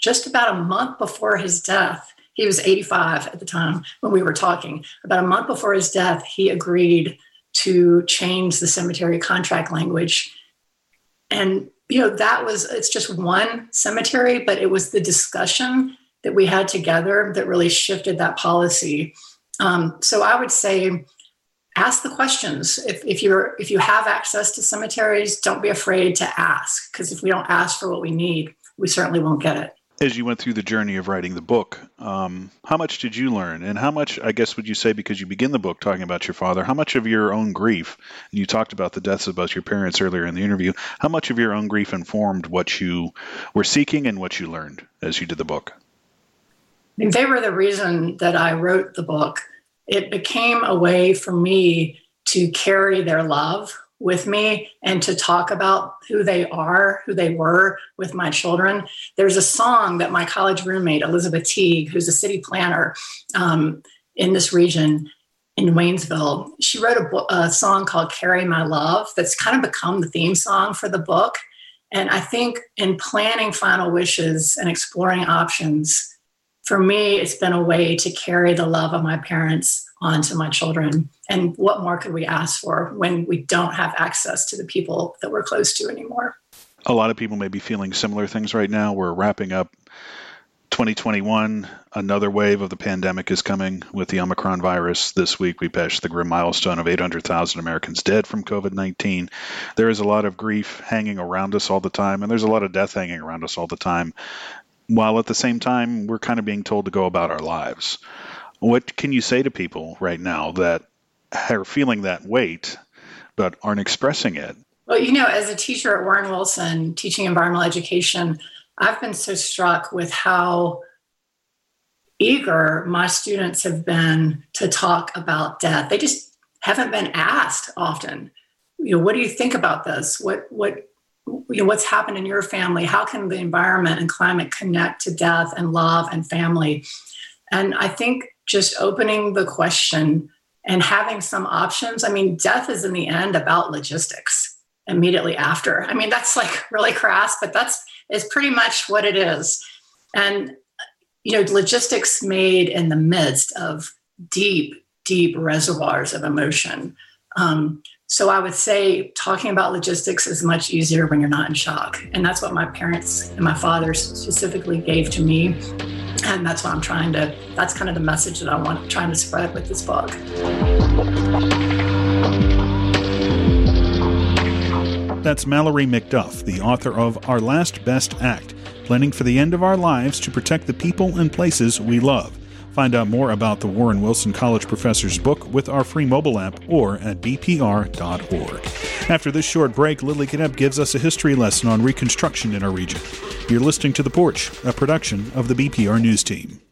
just about a month before his death, he was 85 at the time when we were talking. About a month before his death, he agreed to change the cemetery contract language. And, you know, that was, it's just one cemetery, but it was the discussion that we had together that really shifted that policy. Um, so I would say, ask the questions. If, if you're if you have access to cemeteries, don't be afraid to ask because if we don't ask for what we need, we certainly won't get it as you went through the journey of writing the book, um, how much did you learn? And how much, I guess, would you say, because you begin the book talking about your father, how much of your own grief, and you talked about the deaths of both your parents earlier in the interview, how much of your own grief informed what you were seeking and what you learned as you did the book? I mean, they were the reason that I wrote the book. It became a way for me to carry their love with me and to talk about who they are, who they were with my children. There's a song that my college roommate, Elizabeth Teague, who's a city planner um, in this region in Waynesville, she wrote a, a song called Carry My Love that's kind of become the theme song for the book. And I think in planning Final Wishes and exploring options, for me, it's been a way to carry the love of my parents onto my children. And what more could we ask for when we don't have access to the people that we're close to anymore? A lot of people may be feeling similar things right now. We're wrapping up 2021, another wave of the pandemic is coming with the Omicron virus. This week, we passed the grim milestone of 800,000 Americans dead from COVID 19. There is a lot of grief hanging around us all the time, and there's a lot of death hanging around us all the time, while at the same time, we're kind of being told to go about our lives. What can you say to people right now that are feeling that weight but aren't expressing it? Well, you know, as a teacher at Warren Wilson teaching environmental education, I've been so struck with how eager my students have been to talk about death. They just haven't been asked often. You know, what do you think about this? What what you know, what's happened in your family? How can the environment and climate connect to death and love and family? And I think just opening the question and having some options. I mean, death is in the end about logistics immediately after. I mean, that's like really crass, but that's is pretty much what it is. And, you know, logistics made in the midst of deep, deep reservoirs of emotion. Um, so I would say talking about logistics is much easier when you're not in shock. And that's what my parents and my father specifically gave to me. And that's what I'm trying to, that's kind of the message that I want trying to spread with this book. That's Mallory McDuff, the author of Our Last Best Act Planning for the End of Our Lives to Protect the People and Places We Love. Find out more about the Warren Wilson College professor's book with our free mobile app or at bpr.org. After this short break, Lilly Knoepp gives us a history lesson on Reconstruction in our region. You're listening to The Porch, a production of the BPR News Team.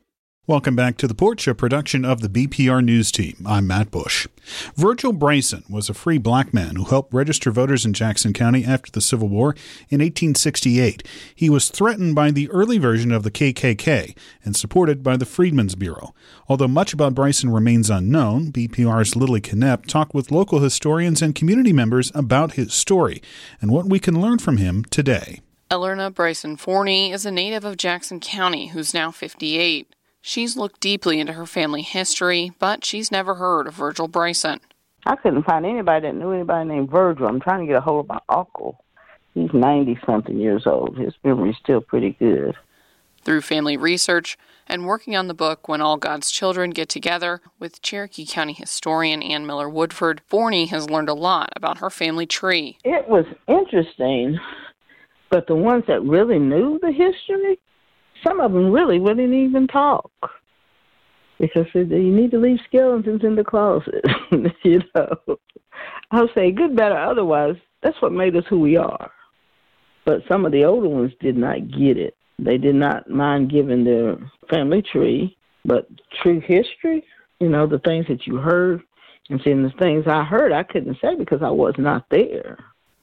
Welcome back to The Porch, a production of the BPR News Team. I'm Matt Bush. Virgil Bryson was a free black man who helped register voters in Jackson County after the Civil War in 1868. He was threatened by the early version of the KKK and supported by the Freedmen's Bureau. Although much about Bryson remains unknown, BPR's Lilly Knoepp talked with local historians and community members about his story and what we can learn from him today. Elerna Bryson Forney is a native of Jackson County who's now 58. She's looked deeply into her family history, but she's never heard of Virgil Bryson. I couldn't find anybody that knew anybody named Virgil. I'm trying to get a hold of my uncle. He's 90 something years old. His memory's still pretty good. Through family research and working on the book When All God's Children Get Together with Cherokee County historian Ann Miller Woodford, Forney has learned a lot about her family tree. It was interesting, but the ones that really knew the history some of them really wouldn't even talk because you need to leave skeletons in the closet. you know, I'll say good, better, otherwise. That's what made us who we are. But some of the older ones did not get it. They did not mind giving their family tree, but true history, you know, the things that you heard and seeing the things I heard, I couldn't say because I was not there.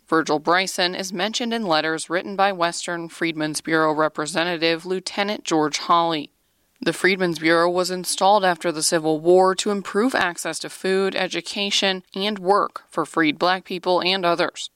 Virgil Bryson is mentioned in letters written by Western Freedmen's Bureau Representative Lieutenant George Hawley. The Freedmen's Bureau was installed after the Civil War to improve access to food, education, and work for freed black people and others.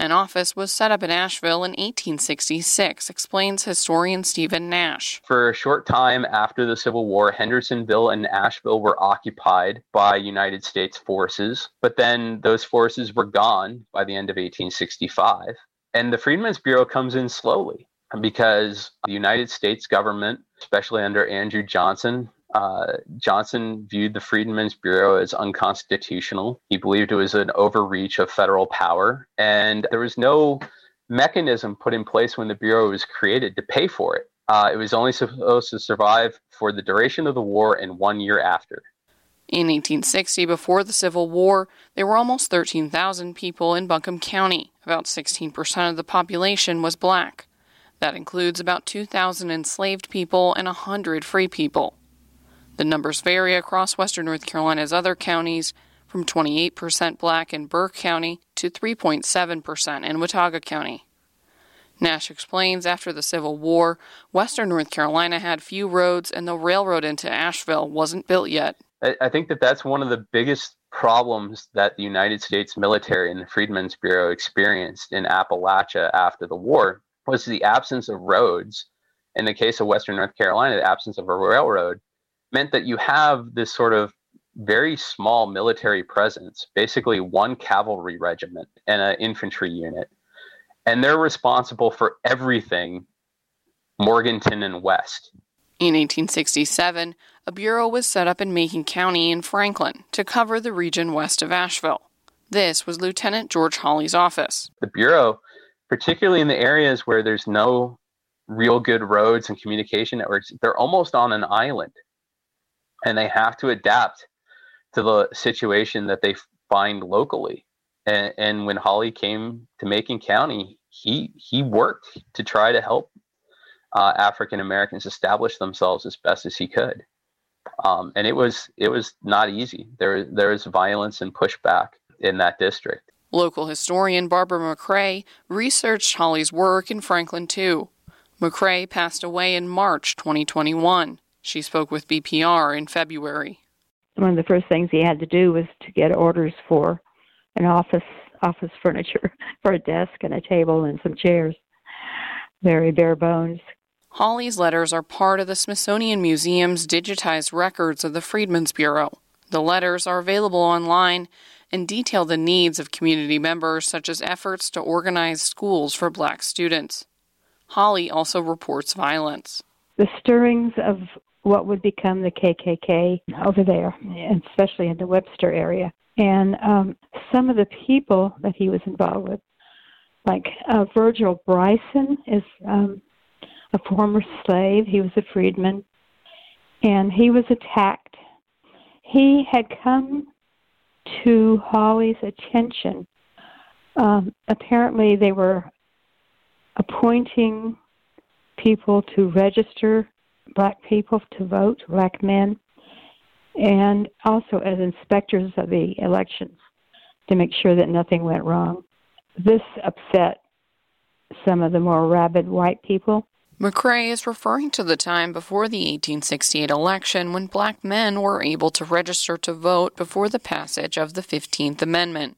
An office was set up in Asheville in 1866, explains historian Stephen Nash. For a short time after the Civil War, Hendersonville and Asheville were occupied by United States forces, but then those forces were gone by the end of 1865. And the Freedmen's Bureau comes in slowly because the United States government, especially under Andrew Johnson, uh, Johnson viewed the Freedmen's Bureau as unconstitutional. He believed it was an overreach of federal power, and there was no mechanism put in place when the Bureau was created to pay for it. Uh, it was only supposed to survive for the duration of the war and one year after. In 1860, before the Civil War, there were almost 13,000 people in Buncombe County. About 16% of the population was black. That includes about 2,000 enslaved people and 100 free people. The numbers vary across western North Carolina's other counties, from 28% black in Burke County to 3.7% in Watauga County. Nash explains after the Civil War, western North Carolina had few roads and the railroad into Asheville wasn't built yet. I think that that's one of the biggest problems that the United States military and the Freedmen's Bureau experienced in Appalachia after the war was the absence of roads. In the case of western North Carolina, the absence of a railroad meant that you have this sort of very small military presence, basically one cavalry regiment and an infantry unit. And they're responsible for everything Morganton and West. In 1867, a bureau was set up in Macon County in Franklin to cover the region west of Asheville. This was Lieutenant George Hawley's office. The bureau, particularly in the areas where there's no real good roads and communication networks, they're almost on an island. And they have to adapt to the situation that they find locally. And, and when Hawley came to Macon County, he he worked to try to help uh, African Americans establish themselves as best as he could. Um, and it was it was not easy. There there was violence and pushback in that district. Local historian Barbara McRae researched Hawley's work in Franklin too. McRae passed away in March 2021. She spoke with BPR in February. One of the first things he had to do was to get orders for an office office furniture for a desk and a table and some chairs. Very bare bones. Hawley's letters are part of the Smithsonian Museum's digitized records of the Freedmen's Bureau. The letters are available online and detail the needs of community members, such as efforts to organize schools for black students. Hawley also reports violence. The stirrings of what would become the KKK over there, especially in the Webster area. And um, some of the people that he was involved with, like uh, Virgil Bryson, is um, a former slave. He was a freedman, and he was attacked. He had come to Hawley's attention. Um, apparently, they were appointing people to register black people to vote, black men, and also as inspectors of the elections to make sure that nothing went wrong. This upset some of the more rabid white people. McRae is referring to the time before the 1868 election when black men were able to register to vote before the passage of the 15th Amendment.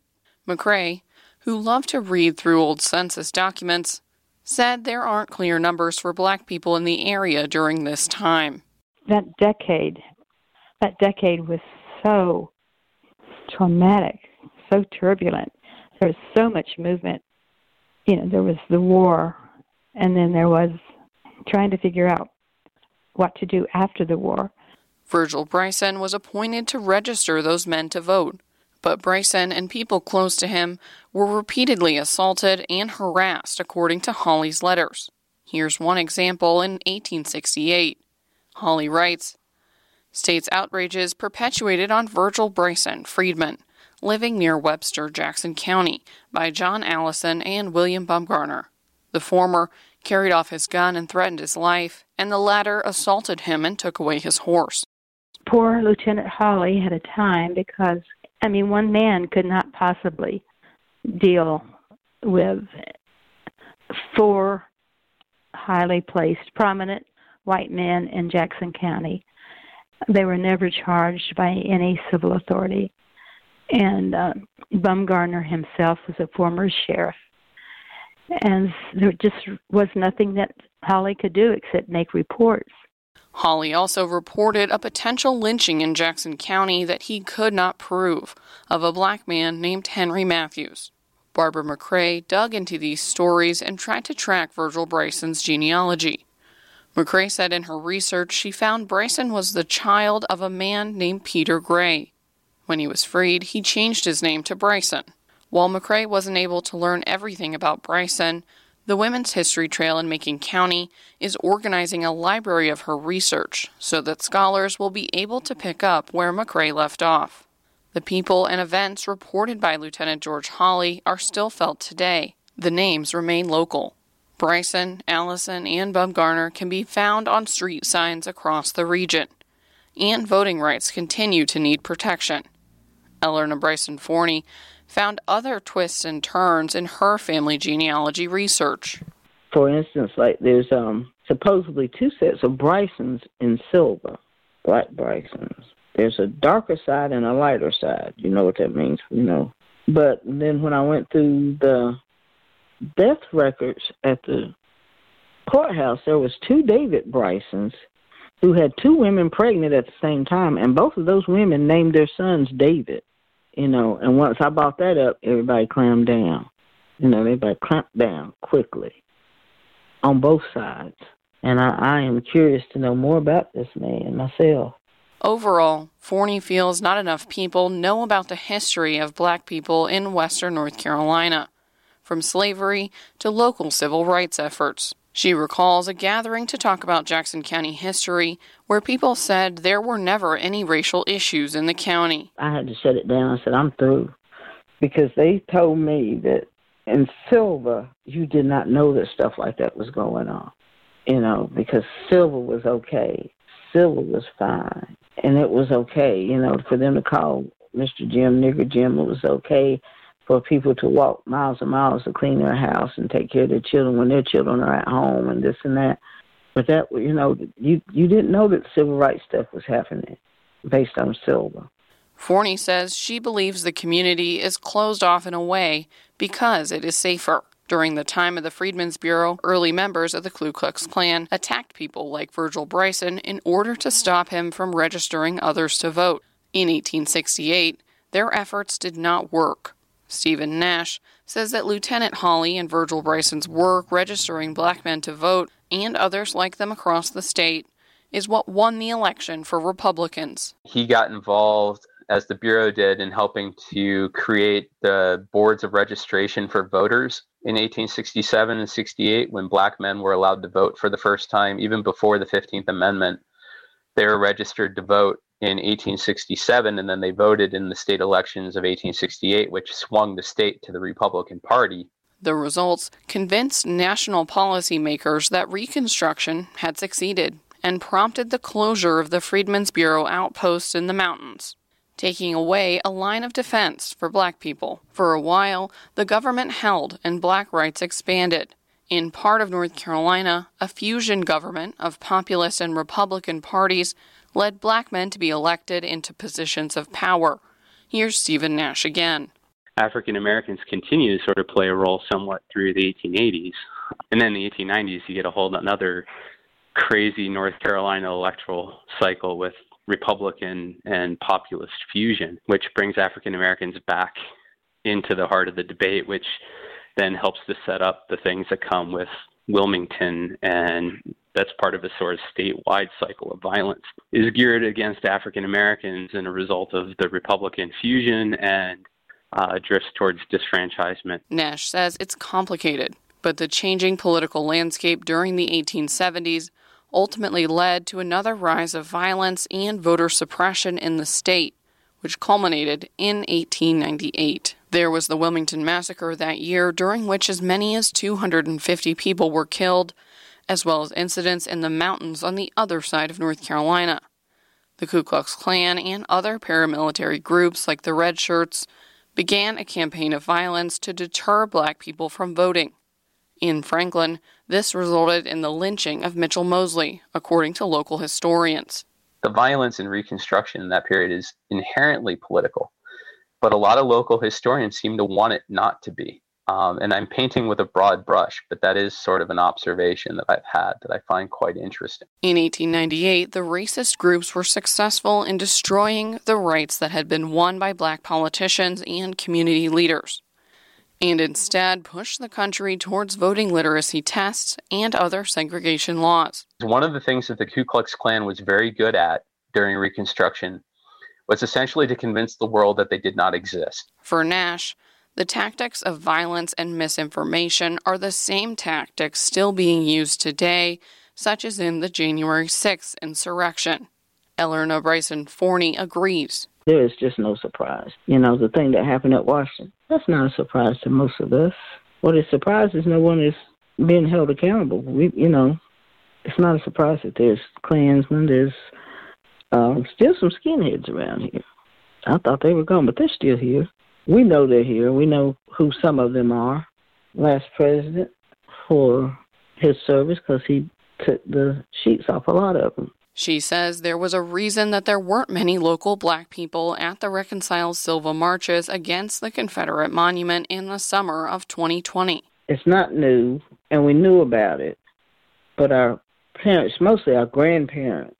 McRae, who loved to read through old census documents, said there aren't clear numbers for black people in the area during this time. That decade, that decade was so traumatic, so turbulent. There was so much movement. You know, there was the war, and then there was trying to figure out what to do after the war. Virgil Bryson was appointed to register those men to vote, but Bryson and people close to him were repeatedly assaulted and harassed, according to Hawley's letters. Here's one example in 1868. Hawley writes States outrages perpetuated on Virgil Bryson, freedman, living near Webster, Jackson County, by John Allison and William Bumgarner. The former carried off his gun and threatened his life, and the latter assaulted him and took away his horse. Poor Lieutenant Hawley had a time because, I mean, one man could not possibly deal with four highly placed, prominent white men in Jackson County. They were never charged by any civil authority. And uh, Bumgarner himself was a former sheriff and there just was nothing that Hawley could do except make reports. Hawley also reported a potential lynching in Jackson County that he could not prove of a black man named Henry Matthews. Barbara McRae dug into these stories and tried to track Virgil Bryson's genealogy. McRae said in her research she found Bryson was the child of a man named Peter Gray. When he was freed, he changed his name to Bryson. While McRae wasn't able to learn everything about Bryson, the Women's History Trail in Macon County is organizing a library of her research so that scholars will be able to pick up where McRae left off. The people and events reported by Lieutenant George Hawley are still felt today. The names remain local. Bryson, Allison, and Bumgarner can be found on street signs across the region. And voting rights continue to need protection. Eleanor Bryson Forney found other twists and turns in her family genealogy research. For instance, like there's um supposedly two sets of Brysons in Sylva, black Brysons. There's a darker side and a lighter side. You know what that means, you know. But then when I went through the death records at the courthouse, there was two David Brysons who had two women pregnant at the same time, and both of those women named their sons David you know, and once I bought that up, everybody clamped down. You know, everybody clamped down quickly on both sides. And I, I am curious to know more about this man myself. Overall, Forney feels not enough people know about the history of black people in western North Carolina, from slavery to local civil rights efforts. She recalls a gathering to talk about Jackson County history where people said there were never any racial issues in the county. I had to shut it down. I said, I'm through. Because they told me that in Sylva, you did not know that stuff like that was going on. You know, because Sylva was okay. Sylva was fine. And it was okay, you know, for them to call Mr. Jim Nigger Jim, it was okay for people to walk miles and miles to clean their house and take care of their children when their children are at home and this and that. But that you know, you you didn't know that civil rights stuff was happening based on Sylva. Forney says she believes the community is closed off in a way because it is safer. During the time of the Freedmen's Bureau, early members of the Ku Klux Klan attacked people like Virgil Bryson in order to stop him from registering others to vote. In 1868, their efforts did not work. Stephen Nash says that Lieutenant Hawley and Virgil Bryson's work registering black men to vote and others like them across the state is what won the election for Republicans. He got involved, as the Bureau did, in helping to create the boards of registration for voters in 1867 and 68 when black men were allowed to vote for the first time, even before the 15th Amendment. They were registered to vote in 1867, and then they voted in the state elections of 1868, which swung the state to the Republican Party. The results convinced national policymakers that Reconstruction had succeeded and prompted the closure of the Freedmen's Bureau outposts in the mountains, taking away a line of defense for black people. For a while, the government held and black rights expanded. In part of North Carolina, a fusion government of populist and Republican parties led black men to be elected into positions of power. Here's Stephen Nash again. African Americans continue to sort of play a role somewhat through the 1880s. And then the 1890s, you get a whole another crazy North Carolina electoral cycle with Republican and populist fusion, which brings African Americans back into the heart of the debate, which then helps to set up the things that come with Wilmington and that's part of a sort of statewide cycle of violence, is geared against African Americans and a result of the Republican fusion and uh, drifts towards disfranchisement. Nash says it's complicated, but the changing political landscape during the 1870s ultimately led to another rise of violence and voter suppression in the state, which culminated in 1898. There was the Wilmington Massacre that year, during which as many as 250 people were killed as well as incidents in the mountains on the other side of North Carolina. The Ku Klux Klan and other paramilitary groups like the Red Shirts began a campaign of violence to deter black people from voting. In Franklin, this resulted in the lynching of Mitchell Mosley, according to local historians. The violence in Reconstruction in that period is inherently political, but a lot of local historians seem to want it not to be. Um, and I'm painting with a broad brush, but that is sort of an observation that I've had that I find quite interesting. In 1898, the racist groups were successful in destroying the rights that had been won by black politicians and community leaders, and instead pushed the country towards voting literacy tests and other segregation laws. One of the things that the Ku Klux Klan was very good at during Reconstruction was essentially to convince the world that they did not exist. For Nash, the tactics of violence and misinformation are the same tactics still being used today, such as in the January 6th insurrection. Eleanor Bryson Forney agrees. There is just no surprise. You know, the thing that happened at Washington, that's not a surprise to most of us. What is surprise is no one is being held accountable. We, you know, it's not a surprise that there's Klansmen, there's um, still some skinheads around here. I thought they were gone, but they're still here. We know they're here. We know who some of them are. Last president for his service because he took the sheets off a lot of them. She says there was a reason that there weren't many local black people at the Reconcile Sylva marches against the Confederate monument in the summer of 2020. It's not new, and we knew about it, but our parents, mostly our grandparents,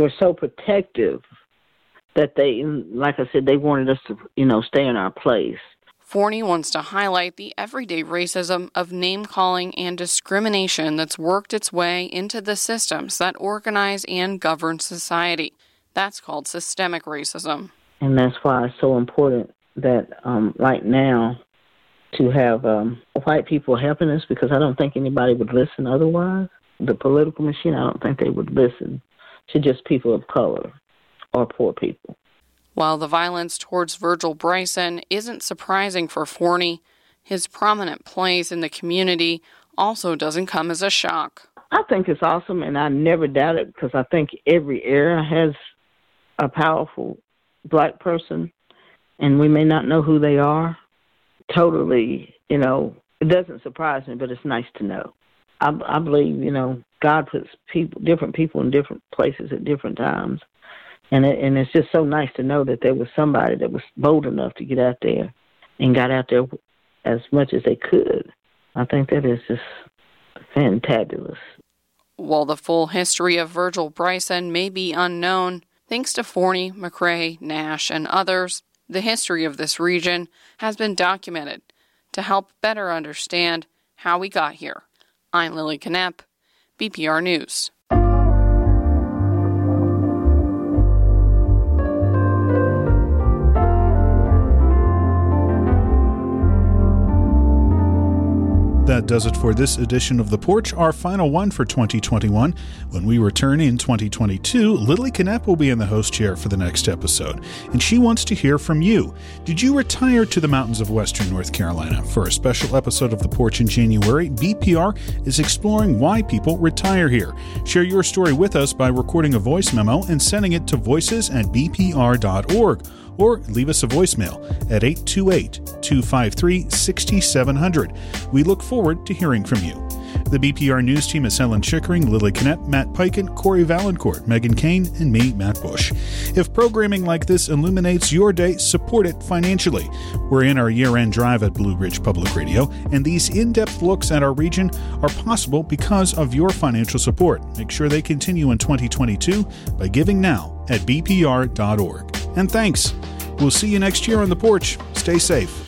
were so protective that they, like I said, they wanted us to, you know, stay in our place. Forney wants to highlight the everyday racism of name calling and discrimination that's worked its way into the systems that organize and govern society. That's called systemic racism. And that's why it's so important that, um, right now, to have um, white people helping us because I don't think anybody would listen otherwise. The political machine, I don't think they would listen to just people of color or poor people. While the violence towards Virgil Bryson isn't surprising for Forney, his prominent place in the community also doesn't come as a shock. I think it's awesome, and I never doubt it because I think every era has a powerful black person, and we may not know who they are. Totally, you know, it doesn't surprise me, but it's nice to know. I, I believe, you know, God puts people, different people in different places at different times, and it, and it's just so nice to know that there was somebody that was bold enough to get out there and got out there as much as they could. I think that is just fantabulous. While the full history of Virgil Bryson may be unknown, thanks to Forney, McRae, Nash, and others, the history of this region has been documented to help better understand how we got here. I'm Lilly Knoepp, BPR News. Does it for this edition of The Porch, our final one for 2021. When we return in 2022, Lilly Knoepp will be in the host chair for the next episode, and she wants to hear from you. Did you retire to the mountains of western North Carolina? For a special episode of The Porch in January, BPR is exploring why people retire here. Share your story with us by recording a voice memo and sending it to voices at bpr.org or leave us a voicemail at 828 253 6700. We look forward to hearing from you. The BPR News team is Helen Chickering, Lilly Knoepp, Matt Peiken, Cory Vaillancourt, Megan Kane, and me, Matt Bush. If programming like this illuminates your day, support it financially. We're in our year end drive at Blue Ridge Public Radio, and these in depth looks at our region are possible because of your financial support. Make sure they continue in 2022 by giving now at bpr.org. And thanks. We'll see you next year on the porch. Stay safe.